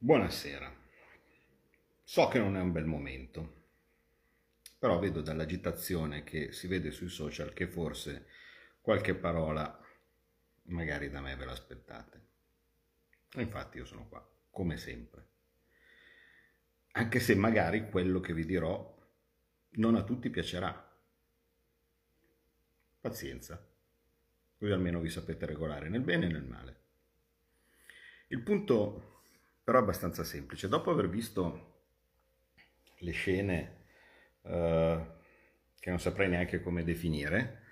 Buonasera. So che non è un bel momento, però vedo dall'agitazione che si vede sui social che forse qualche parola magari da me ve l'aspettate. Infatti io sono qua, come sempre. Anche se magari quello che vi dirò non a tutti piacerà. Pazienza, così almeno vi sapete regolare nel bene e nel male. Il punto però è abbastanza semplice. Dopo aver visto le scene eh, che non saprei neanche come definire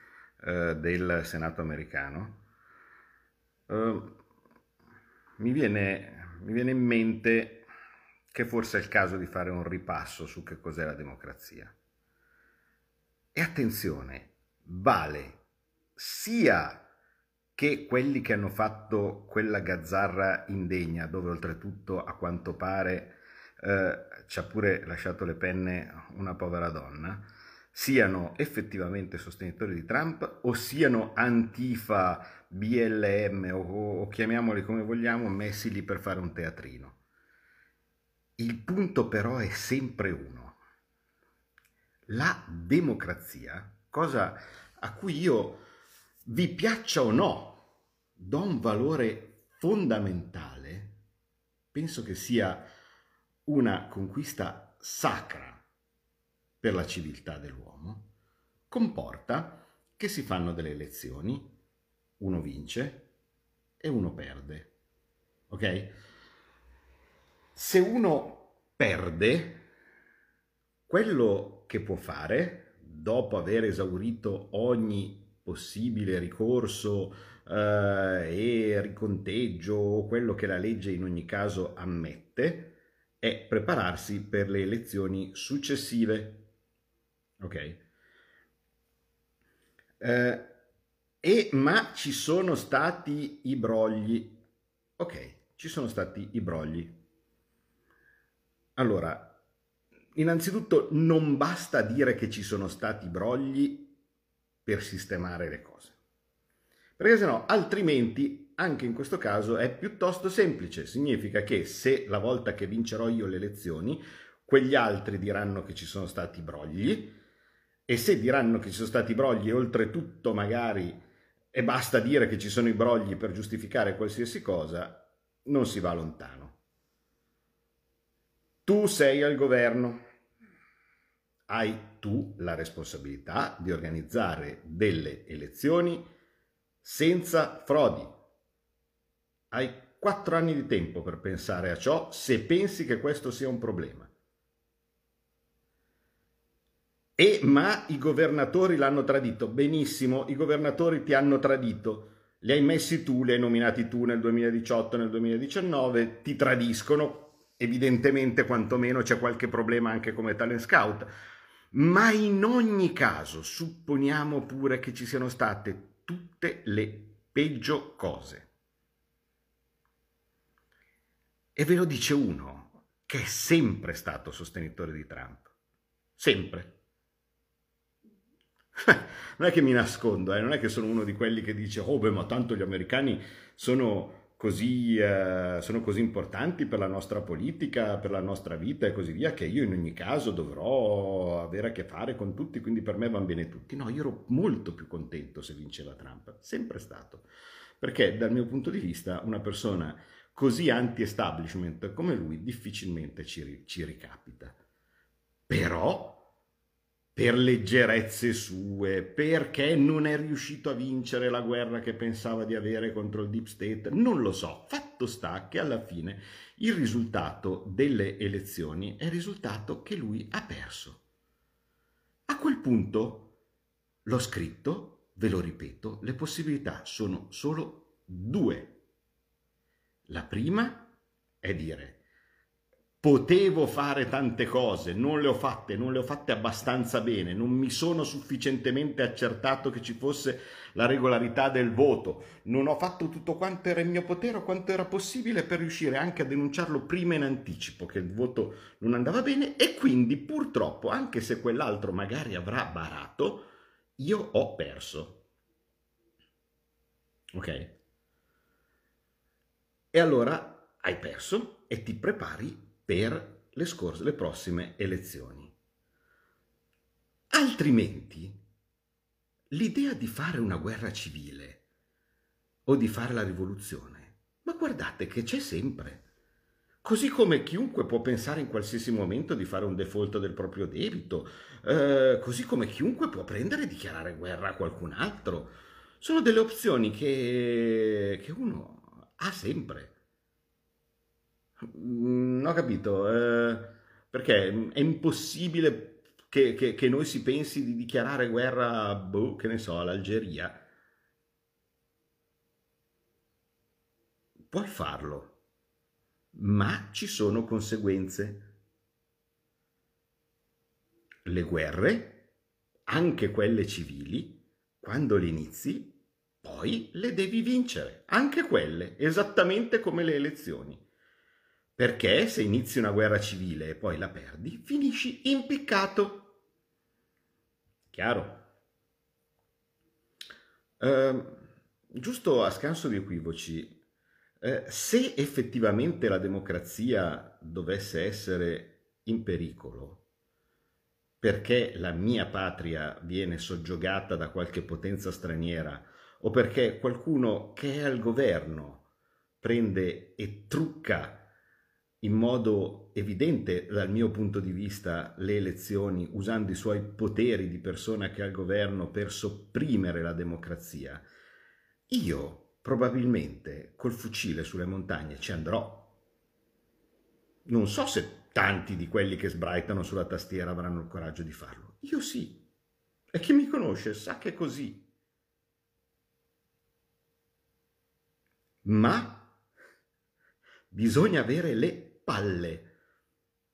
eh, del Senato americano, eh, mi, viene, mi viene in mente che forse è il caso di fare un ripasso su che cos'è la democrazia. E attenzione, vale sia che quelli che hanno fatto quella gazzarra indegna, dove oltretutto a quanto pare eh, ci ha pure lasciato le penne una povera donna, siano effettivamente sostenitori di Trump o siano antifa, BLM o, o chiamiamoli come vogliamo, messi lì per fare un teatrino. Il punto però è sempre uno. La democrazia, cosa a cui io vi piaccia o no, do un valore fondamentale, penso che sia una conquista sacra per la civiltà dell'uomo, comporta che si fanno delle elezioni, uno vince e uno perde. Ok? Se uno perde, quello che può fare, dopo aver esaurito ogni possibile ricorso eh, e riconteggio o quello che la legge in ogni caso ammette è prepararsi per le elezioni successive. Ok? Eh, e ma ci sono stati i brogli. Ok, ci sono stati i brogli. Allora, innanzitutto non basta dire che ci sono stati brogli per sistemare le cose. Perché se no, altrimenti, anche in questo caso, è piuttosto semplice. Significa che se la volta che vincerò io le elezioni, quegli altri diranno che ci sono stati brogli, e se diranno che ci sono stati brogli e oltretutto magari, e basta dire che ci sono i brogli per giustificare qualsiasi cosa, non si va lontano. Tu sei al governo, hai tu la responsabilità di organizzare delle elezioni senza frodi. Hai quattro anni di tempo per pensare a ciò se pensi che questo sia un problema. E ma i governatori l'hanno tradito. Benissimo, i governatori ti hanno tradito. Li hai messi tu, li hai nominati tu nel 2018, nel 2019, ti tradiscono. Evidentemente, quantomeno c'è qualche problema anche come talent scout ma in ogni caso supponiamo pure che ci siano state tutte le peggio cose. E ve lo dice uno che è sempre stato sostenitore di Trump. Sempre. non è che mi nascondo, eh? non è che sono uno di quelli che dice, oh beh, ma tanto gli americani sono così, eh, sono così importanti per la nostra politica, per la nostra vita e così via, che io in ogni caso dovrò avere a che fare con tutti, quindi per me vanno bene tutti. No, io ero molto più contento se vinceva Trump, sempre stato, perché dal mio punto di vista una persona così anti-establishment come lui difficilmente ci, ci ricapita. Però per leggerezze sue, perché non è riuscito a vincere la guerra che pensava di avere contro il Deep State, non lo so. Fatto sta che alla fine il risultato delle elezioni è il risultato che lui ha perso. A quel punto l'ho scritto, ve lo ripeto, le possibilità sono solo due. La prima è dire potevo fare tante cose, non le ho fatte, non le ho fatte abbastanza bene, non mi sono sufficientemente accertato che ci fosse la regolarità del voto, non ho fatto tutto quanto era in mio potere o quanto era possibile per riuscire anche a denunciarlo prima in anticipo che il voto non andava bene e quindi purtroppo, anche se quell'altro magari avrà barato, io ho perso. Ok? E allora hai perso? e ti prepari per le, scorse, le prossime elezioni. Altrimenti, l'idea di fare una guerra civile o di fare la rivoluzione, ma guardate che c'è sempre. Così come chiunque può pensare in qualsiasi momento di fare un default del proprio debito, eh, così come chiunque può prendere e dichiarare guerra a qualcun altro. Sono delle opzioni che, che uno ha sempre. Non mm, ho capito, eh, perché è impossibile che, che, che, noi si pensi di dichiarare guerra, boh, che ne so, all'Algeria. Puoi farlo ma ci sono conseguenze. Le guerre, anche quelle civili, quando le inizi, poi le devi vincere, anche quelle, esattamente come le elezioni. Perché se inizi una guerra civile e poi la perdi, finisci impiccato. Chiaro? Uh, giusto a scanso di equivoci, eh, se effettivamente la democrazia dovesse essere in pericolo, perché la mia patria viene soggiogata da qualche potenza straniera o perché qualcuno che è al governo prende e trucca in modo evidente dal mio punto di vista le elezioni usando i suoi poteri di persona che è al governo per sopprimere la democrazia, io probabilmente col fucile sulle montagne ci andrò. Non so se tanti di quelli che sbraitano sulla tastiera avranno il coraggio di farlo. Io sì. E chi mi conosce sa che è così. Ma bisogna avere le palle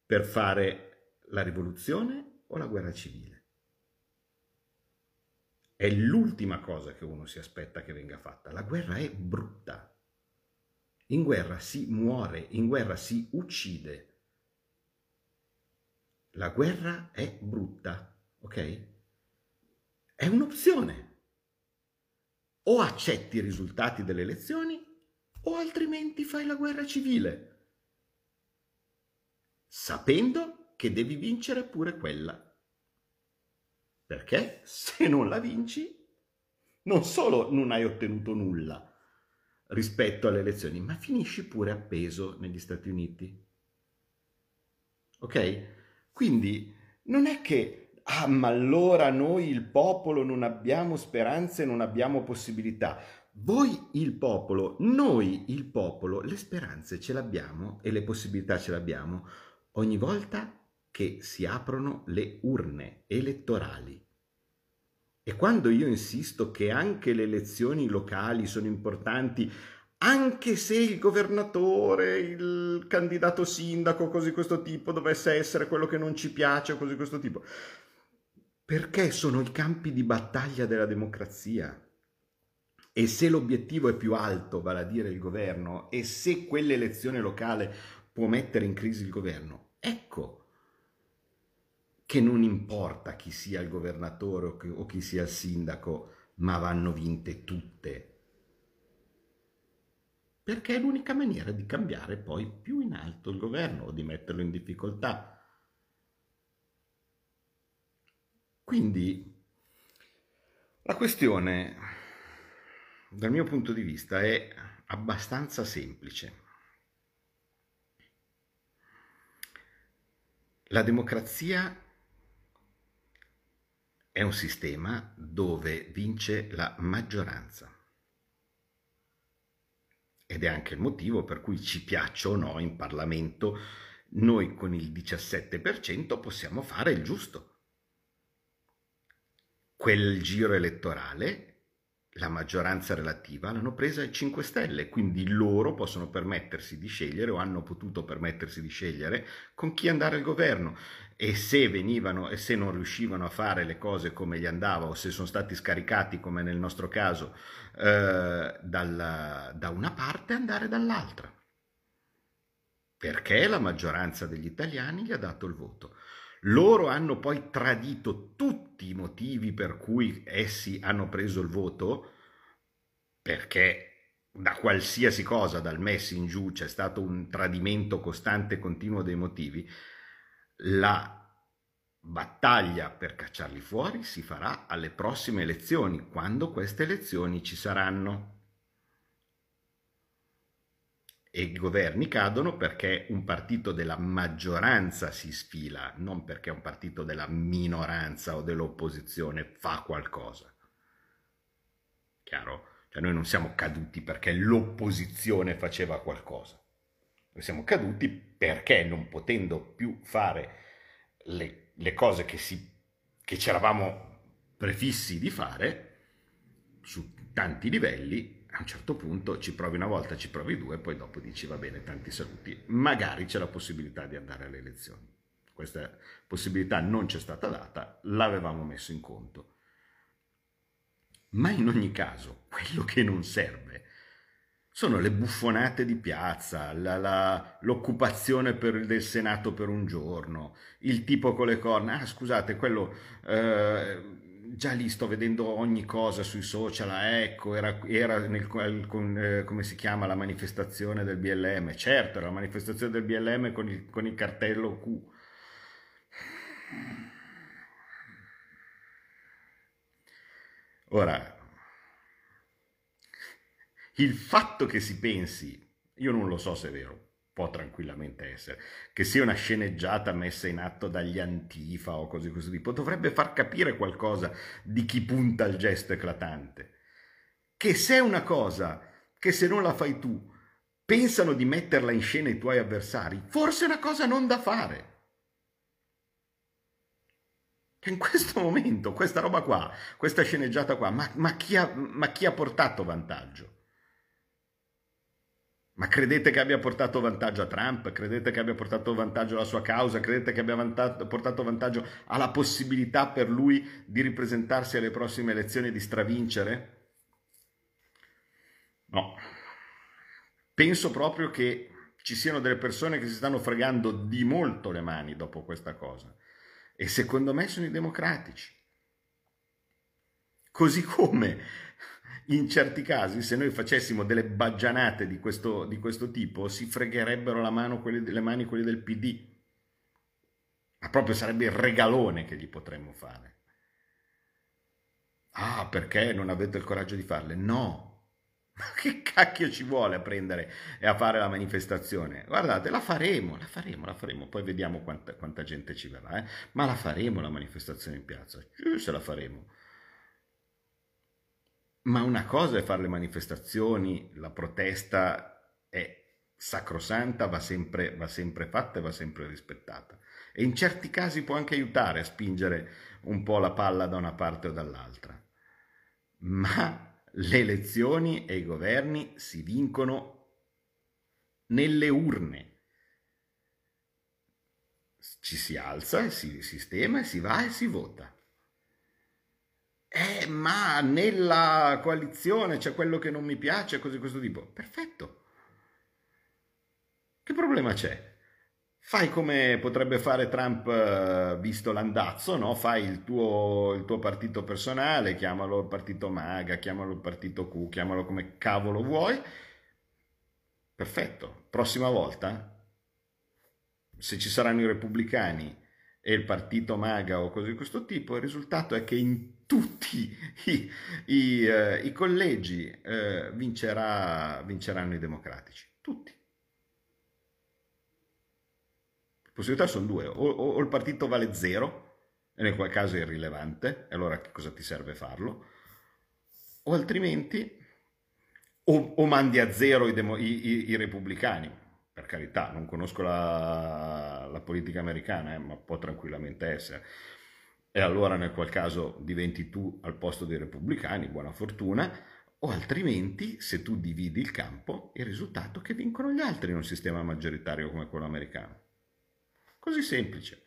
per fare la rivoluzione o la guerra civile. È l'ultima cosa che uno si aspetta che venga fatta. La guerra è brutta. In guerra si muore, in guerra si uccide. La guerra è brutta, ok? È un'opzione. O accetti i risultati delle elezioni o altrimenti fai la guerra civile, sapendo che devi vincere pure quella. Perché se non la vinci, non solo non hai ottenuto nulla rispetto alle elezioni, ma finisci pure appeso negli Stati Uniti. Ok? Quindi non è che, ah, ma allora noi il popolo non abbiamo speranze, non abbiamo possibilità. Voi il popolo, noi il popolo, le speranze ce l'abbiamo e le possibilità ce l'abbiamo ogni volta che si aprono le urne elettorali. E quando io insisto che anche le elezioni locali sono importanti, anche se il governatore, il candidato sindaco, così questo tipo, dovesse essere quello che non ci piace, così questo tipo, perché sono i campi di battaglia della democrazia. E se l'obiettivo è più alto, vale a dire il governo, e se quell'elezione locale può mettere in crisi il governo, ecco che non importa chi sia il governatore o chi, sia il sindaco, ma vanno vinte tutte. Perché è l'unica maniera di cambiare poi più in alto il governo o di metterlo in difficoltà. Quindi la questione, dal mio punto di vista, è abbastanza semplice. La democrazia è un sistema dove vince la maggioranza. Ed è anche il motivo per cui ci piaccia o no in Parlamento, noi con il 17% possiamo fare il giusto. Quel giro elettorale la maggioranza relativa l'hanno presa i 5 Stelle, quindi loro possono permettersi di scegliere o hanno potuto permettersi di scegliere con chi andare al governo e se venivano e se non riuscivano a fare le cose come gli andava o se sono stati scaricati come nel nostro caso eh, dalla, da una parte andare dall'altra perché la maggioranza degli italiani gli ha dato il voto. Loro hanno poi tradito tutti i motivi per cui essi hanno preso il voto, perché da qualsiasi cosa, dal Messi in giù, c'è stato un tradimento costante e continuo dei motivi, la battaglia per cacciarli fuori si farà alle prossime elezioni, quando queste elezioni ci saranno. E i governi cadono perché un partito della maggioranza si sfila, non perché un partito della minoranza o dell'opposizione fa qualcosa. Chiaro? Cioè noi non siamo caduti perché l'opposizione faceva qualcosa. Noi siamo caduti perché non potendo più fare le, le cose che, si, che ci eravamo prefissi di fare su tanti livelli, a un certo punto ci provi una volta, ci provi due, poi dopo dici va bene, tanti saluti. Magari c'è la possibilità di andare alle elezioni. Questa possibilità non ci è stata data, l'avevamo messo in conto. Ma in ogni caso, quello che non serve sono le buffonate di piazza, la, la, l'occupazione per, del Senato per un giorno, il tipo con le corna, ah scusate, quello... Eh, già lì sto vedendo ogni cosa sui social, ah, ecco, era, era nel, con, eh, come si chiama la manifestazione del BLM, certo, era la manifestazione del BLM con il, con il cartello Q. Ora, il fatto che si pensi, io non lo so se è vero, può tranquillamente essere, che sia una sceneggiata messa in atto dagli antifa o così questo tipo, dovrebbe far capire qualcosa di chi punta al gesto eclatante. Che se è una cosa che se non la fai tu pensano di metterla in scena i tuoi avversari, forse è una cosa non da fare in questo momento, questa roba qua, questa sceneggiata qua, ma, ma, chi ha, ma, chi ha, portato vantaggio? Ma credete che abbia portato vantaggio a Trump? Credete che abbia portato vantaggio alla sua causa? Credete che abbia vantaggio, portato vantaggio alla possibilità per lui di ripresentarsi alle prossime elezioni e di stravincere? No. Penso proprio che ci siano delle persone che si stanno fregando di molto le mani dopo questa cosa e secondo me sono i democratici. Così come in certi casi, se noi facessimo delle baggianate di questo, di questo tipo, si fregherebbero la mano quelli, le mani quelli del PD. Ma proprio sarebbe il regalone che gli potremmo fare. Ah, perché non avete il coraggio di farle? No, ma che cacchio ci vuole a prendere e a fare la manifestazione? Guardate, la faremo, la faremo, la faremo, poi vediamo quanta, quanta gente ci verrà, eh? ma la faremo la manifestazione in piazza, se la faremo. Ma una cosa è fare le manifestazioni, la protesta è sacrosanta, va sempre, va sempre fatta e va sempre rispettata. E in certi casi può anche aiutare a spingere un po' la palla da una parte o dall'altra. Ma le elezioni e i governi si vincono nelle urne. Ci si alza, si sistema e si va e si vota. Eh, ma nella coalizione c'è quello che non mi piace, così questo tipo. Perfetto. Che problema c'è? Fai come potrebbe fare Trump eh, visto l'andazzo, no? Fai il tuo, il tuo partito personale, chiamalo partito MAGA, chiamalo partito Q, chiamalo come cavolo vuoi. Perfetto. Prossima volta, se ci saranno i repubblicani e il partito MAGA o cose di questo tipo, il risultato è che in tutti i, i, uh, i collegi uh, vincerà, vinceranno i democratici. Tutti. possibilità sono due, o, o, o, il partito vale zero, e nel qual caso è irrilevante, e allora che cosa ti serve farlo? O altrimenti, o, o mandi a zero i, demo, i, repubblicani, per carità, non conosco la, la politica americana, eh, ma può tranquillamente essere. E allora nel qual caso diventi tu al posto dei repubblicani, buona fortuna, o altrimenti, se tu dividi il campo, il risultato è che vincono gli altri in un sistema maggioritario come quello americano. Così semplice.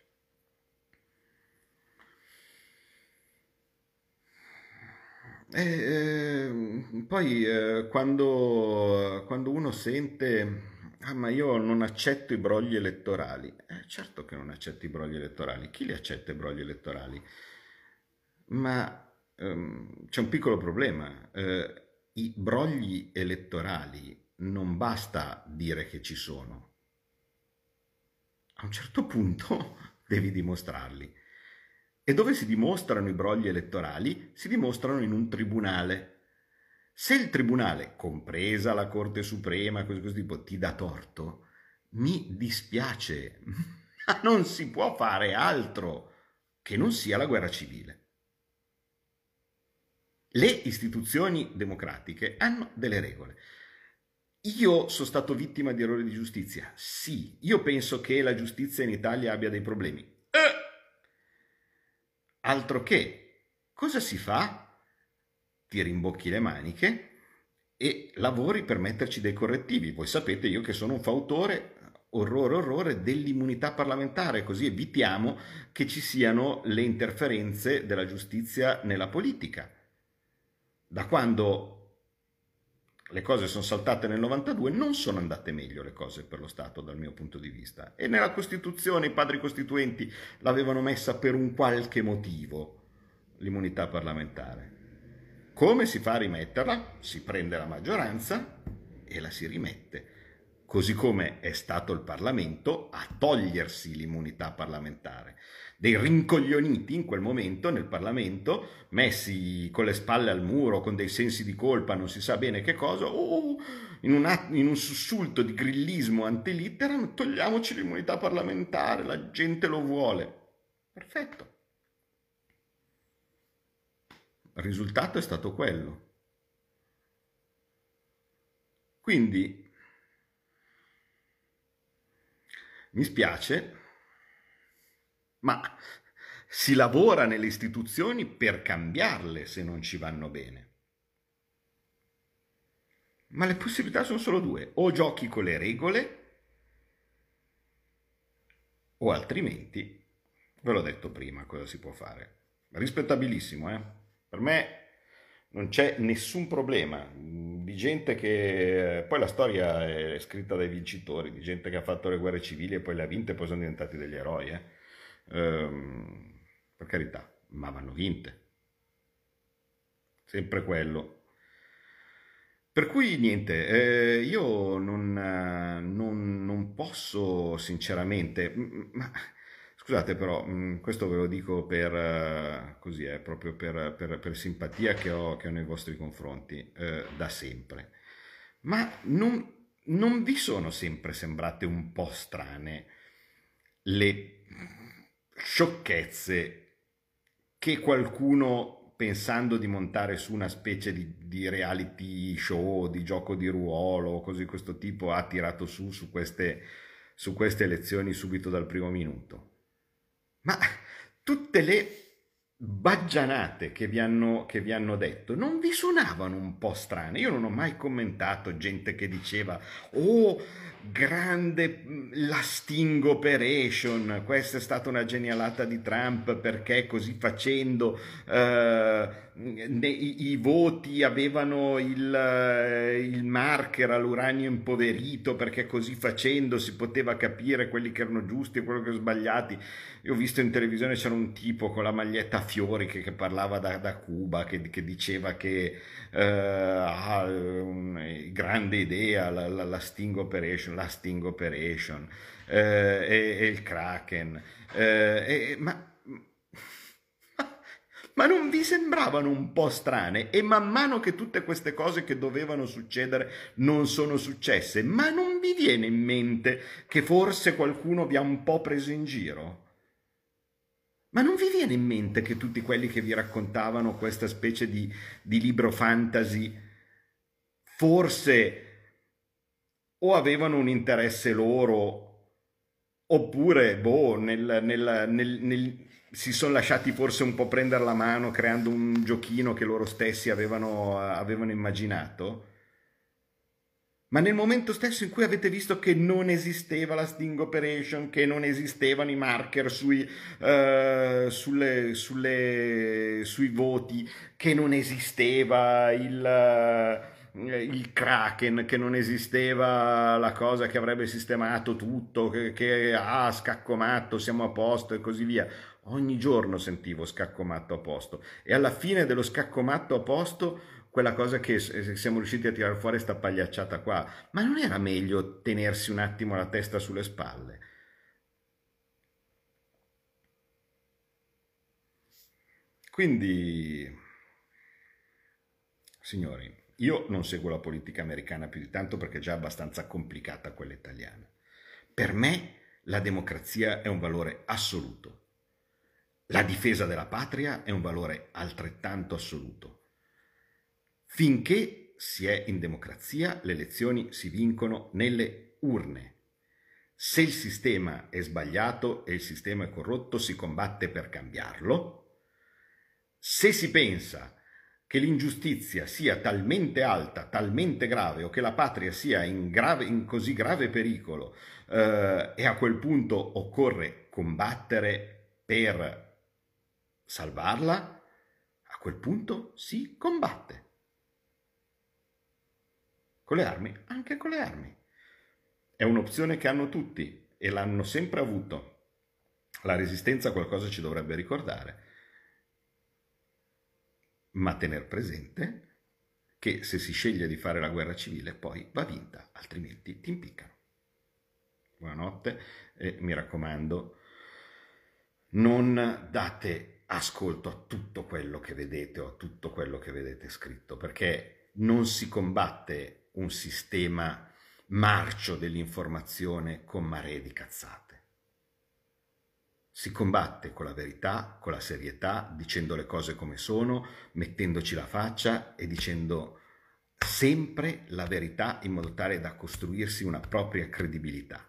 E, eh, poi eh, quando, quando, uno sente, ah ma io non accetto i brogli elettorali, eh, certo che non accetto i brogli elettorali, chi li accetta i brogli elettorali? Ma ehm, c'è un piccolo problema, eh, i brogli elettorali non basta dire che ci sono. A un certo punto devi dimostrarli. E dove si dimostrano i brogli elettorali? Si dimostrano in un tribunale. Se il tribunale, compresa la Corte Suprema, così così tipo, ti dà torto, mi dispiace, ma non si può fare altro che non sia la guerra civile. Le istituzioni democratiche hanno delle regole. Io sono stato vittima di errori di giustizia. Sì, io penso che la giustizia in Italia abbia dei problemi. Eh! Altro che, cosa si fa? Ti rimbocchi le maniche e lavori per metterci dei correttivi. Voi sapete io che sono un fautore, orrore, orrore, dell'immunità parlamentare, così evitiamo che ci siano le interferenze della giustizia nella politica da quando le cose sono saltate nel 92, non sono andate meglio le cose per lo Stato dal mio punto di vista. E nella Costituzione i padri costituenti l'avevano messa per un qualche motivo, l'immunità parlamentare. Come si fa a rimetterla? Si prende la maggioranza e la si rimette. Così come è stato il Parlamento a togliersi l'immunità parlamentare dei rincoglioniti in quel momento nel Parlamento, messi con le spalle al muro, con dei sensi di colpa, non si sa bene che cosa, oh, in, un att- in un sussulto di grillismo antilitteram, togliamoci l'immunità parlamentare, la gente lo vuole. Perfetto. Risultato è stato quello. Quindi mi spiace ma si lavora nelle istituzioni per cambiarle se non ci vanno bene. Ma le possibilità sono solo due, o giochi con le regole o altrimenti, ve l'ho detto prima cosa si può fare. Rispettabilissimo, eh? Per me non c'è nessun problema di gente che poi la storia è scritta dai vincitori, di gente che ha fatto le guerre civili e poi le ha vinte e poi sono diventati degli eroi, eh? ehm, per carità, ma vanno vinte. Sempre quello. Per cui niente, eh, io non, non, non, posso sinceramente, ma scusate però, questo ve lo dico per, così, eh, proprio per, per, per simpatia che ho, che ho, nei vostri confronti eh, da sempre, ma non, non vi sono sempre sembrate un po' strane le sciocchezze che qualcuno pensando di montare su una specie di, di reality show, di gioco di ruolo o così questo tipo ha tirato su su queste, su queste elezioni subito dal primo minuto. Ma tutte le baggianate che vi, hanno, che vi hanno detto non vi suonavano un po' strane? Io non ho mai commentato gente che diceva oh grande mm, la Sting Operation, questa è stata una genialata di Trump perché così facendo eh, i, i, voti avevano il, eh, il marker all'uranio impoverito perché così facendo si poteva capire quelli che erano giusti e quelli che erano sbagliati. Io ho visto in televisione c'era un tipo con la maglietta a fiori che, che parlava da, da Cuba, che, che, diceva che eh, ha una grande idea la, la, la Sting Operation, la Sting Operation eh, e, e, il Kraken. Eh, e, ma ma non vi sembravano un po' strane? E man mano che tutte queste cose che dovevano succedere non sono successe, ma non vi viene in mente che forse qualcuno vi ha un po' preso in giro? Ma non vi viene in mente che tutti quelli che vi raccontavano questa specie di, di libro fantasy forse o avevano un interesse loro oppure, boh, nel, nel, nel, si sono lasciati forse un po' prendere la mano creando un giochino che loro stessi avevano, avevano immaginato? Ma nel momento stesso in cui avete visto che non esisteva la Sting Operation, che non esistevano i marker sui, uh, sulle, sulle, sui voti, che non esisteva il, uh, il, Kraken, che non esisteva la cosa che avrebbe sistemato tutto, che, che ah, scaccomatto, siamo a posto e così via. Ogni giorno sentivo scaccomatto a posto e alla fine dello scaccomatto a posto quella cosa che siamo riusciti a tirare fuori sta pagliacciata qua, ma non era meglio tenersi un attimo la testa sulle spalle? Quindi, signori, io non seguo la politica americana più di tanto perché è già abbastanza complicata quella italiana. Per me la democrazia è un valore assoluto. La difesa della patria è un valore altrettanto assoluto. Finché si è in democrazia, le elezioni si vincono nelle urne. Se il sistema è sbagliato e il sistema è corrotto, si combatte per cambiarlo. Se si pensa che l'ingiustizia sia talmente alta, talmente grave o che la patria sia in, grave, in così grave pericolo eh, e a quel punto occorre combattere per salvarla, a quel punto si combatte. Con le armi? Anche con le armi. È un'opzione che hanno tutti e l'hanno sempre avuto. La resistenza qualcosa ci dovrebbe ricordare, ma tener presente che se si sceglie di fare la guerra civile poi va vinta, altrimenti ti impiccano. Buonanotte e mi raccomando, non date ascolto a tutto quello che vedete o a tutto quello che vedete scritto, perché non si combatte un sistema marcio dell'informazione con maree di cazzate. Si combatte con la verità, con la serietà, dicendo le cose come sono, mettendoci la faccia e dicendo sempre la verità in modo tale da costruirsi una propria credibilità.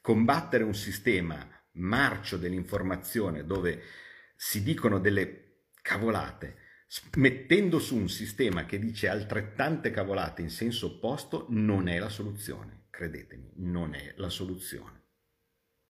Combattere un sistema marcio dell'informazione dove si dicono delle cavolate mettendo su un sistema che dice altrettante cavolate in senso opposto non è la soluzione, credetemi, non è la soluzione.